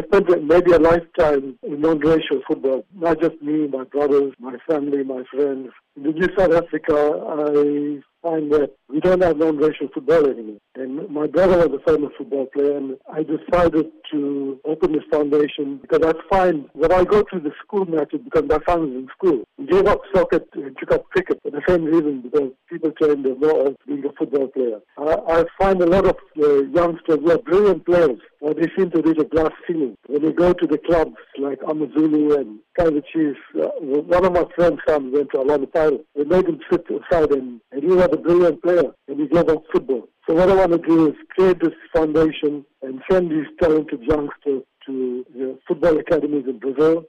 I spent maybe a lifetime in non-racial football. Not just me, my brothers, my family, my friends. In the New South Africa, I find that we don't have non-racial football anymore. And my brother was a famous football player, and I decided to open this foundation because I find when I go to the school matches, because my son was in school, we gave up soccer and took up cricket for the same reason, because people train them more as being a football player. I, I find a lot of uh, youngsters who are brilliant players, but they seem to reach a glass ceiling. When they go to the clubs like Amazulu and Kaizer Chiefs, uh, one of my friends' sons went to Orlando Pirates. They made him sit aside, and, and he was a brilliant player, and he up football. So what I want to do is create this foundation and send these talented youngsters to the football academies in Brazil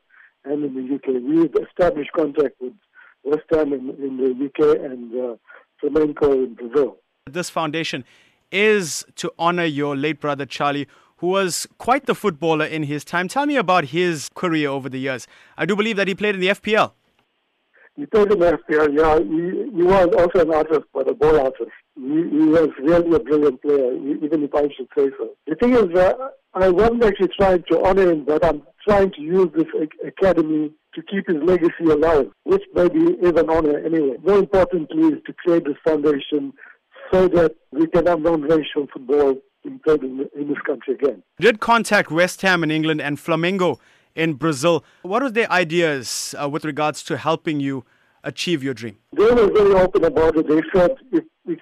and in the UK. We've established contact with West Ham in, in the UK and uh, Flamengo in Brazil. This foundation is to honor your late brother Charlie, who was quite the footballer in his time. Tell me about his career over the years. I do believe that he played in the FPL. He played in the FPL, yeah. He, he was also an artist, but a ball artist. He, he was really a brilliant player, even if I should say so. The thing is, uh, I wasn't actually trying to honor him, but I'm trying to use this academy to keep his legacy alive, which maybe is an honor anyway. More importantly is to create this foundation so that we can have non-racial football in, in this country again. You did contact West Ham in England and Flamengo in Brazil. What were their ideas uh, with regards to helping you achieve your dream? They were very open about it. They said if, if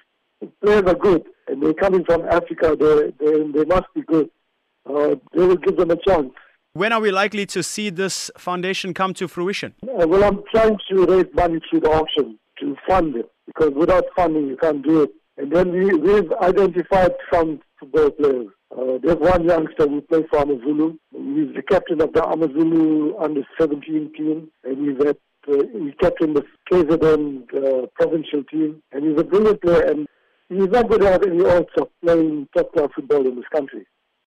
players are good and they're coming from Africa, they, they, they must be good. Uh, they will give them a chance. When are we likely to see this foundation come to fruition? Well, I'm trying to raise money through the auction to fund it because without funding, you can't do it. And then we, we've identified some football players. Uh, there's one youngster who plays for Amazulu. He's the captain of the Amazulu under 17 team, and he's at uh, he captained the KZN uh, provincial team, and he's a brilliant player. And he's not going to have any odds of playing top class football in this country.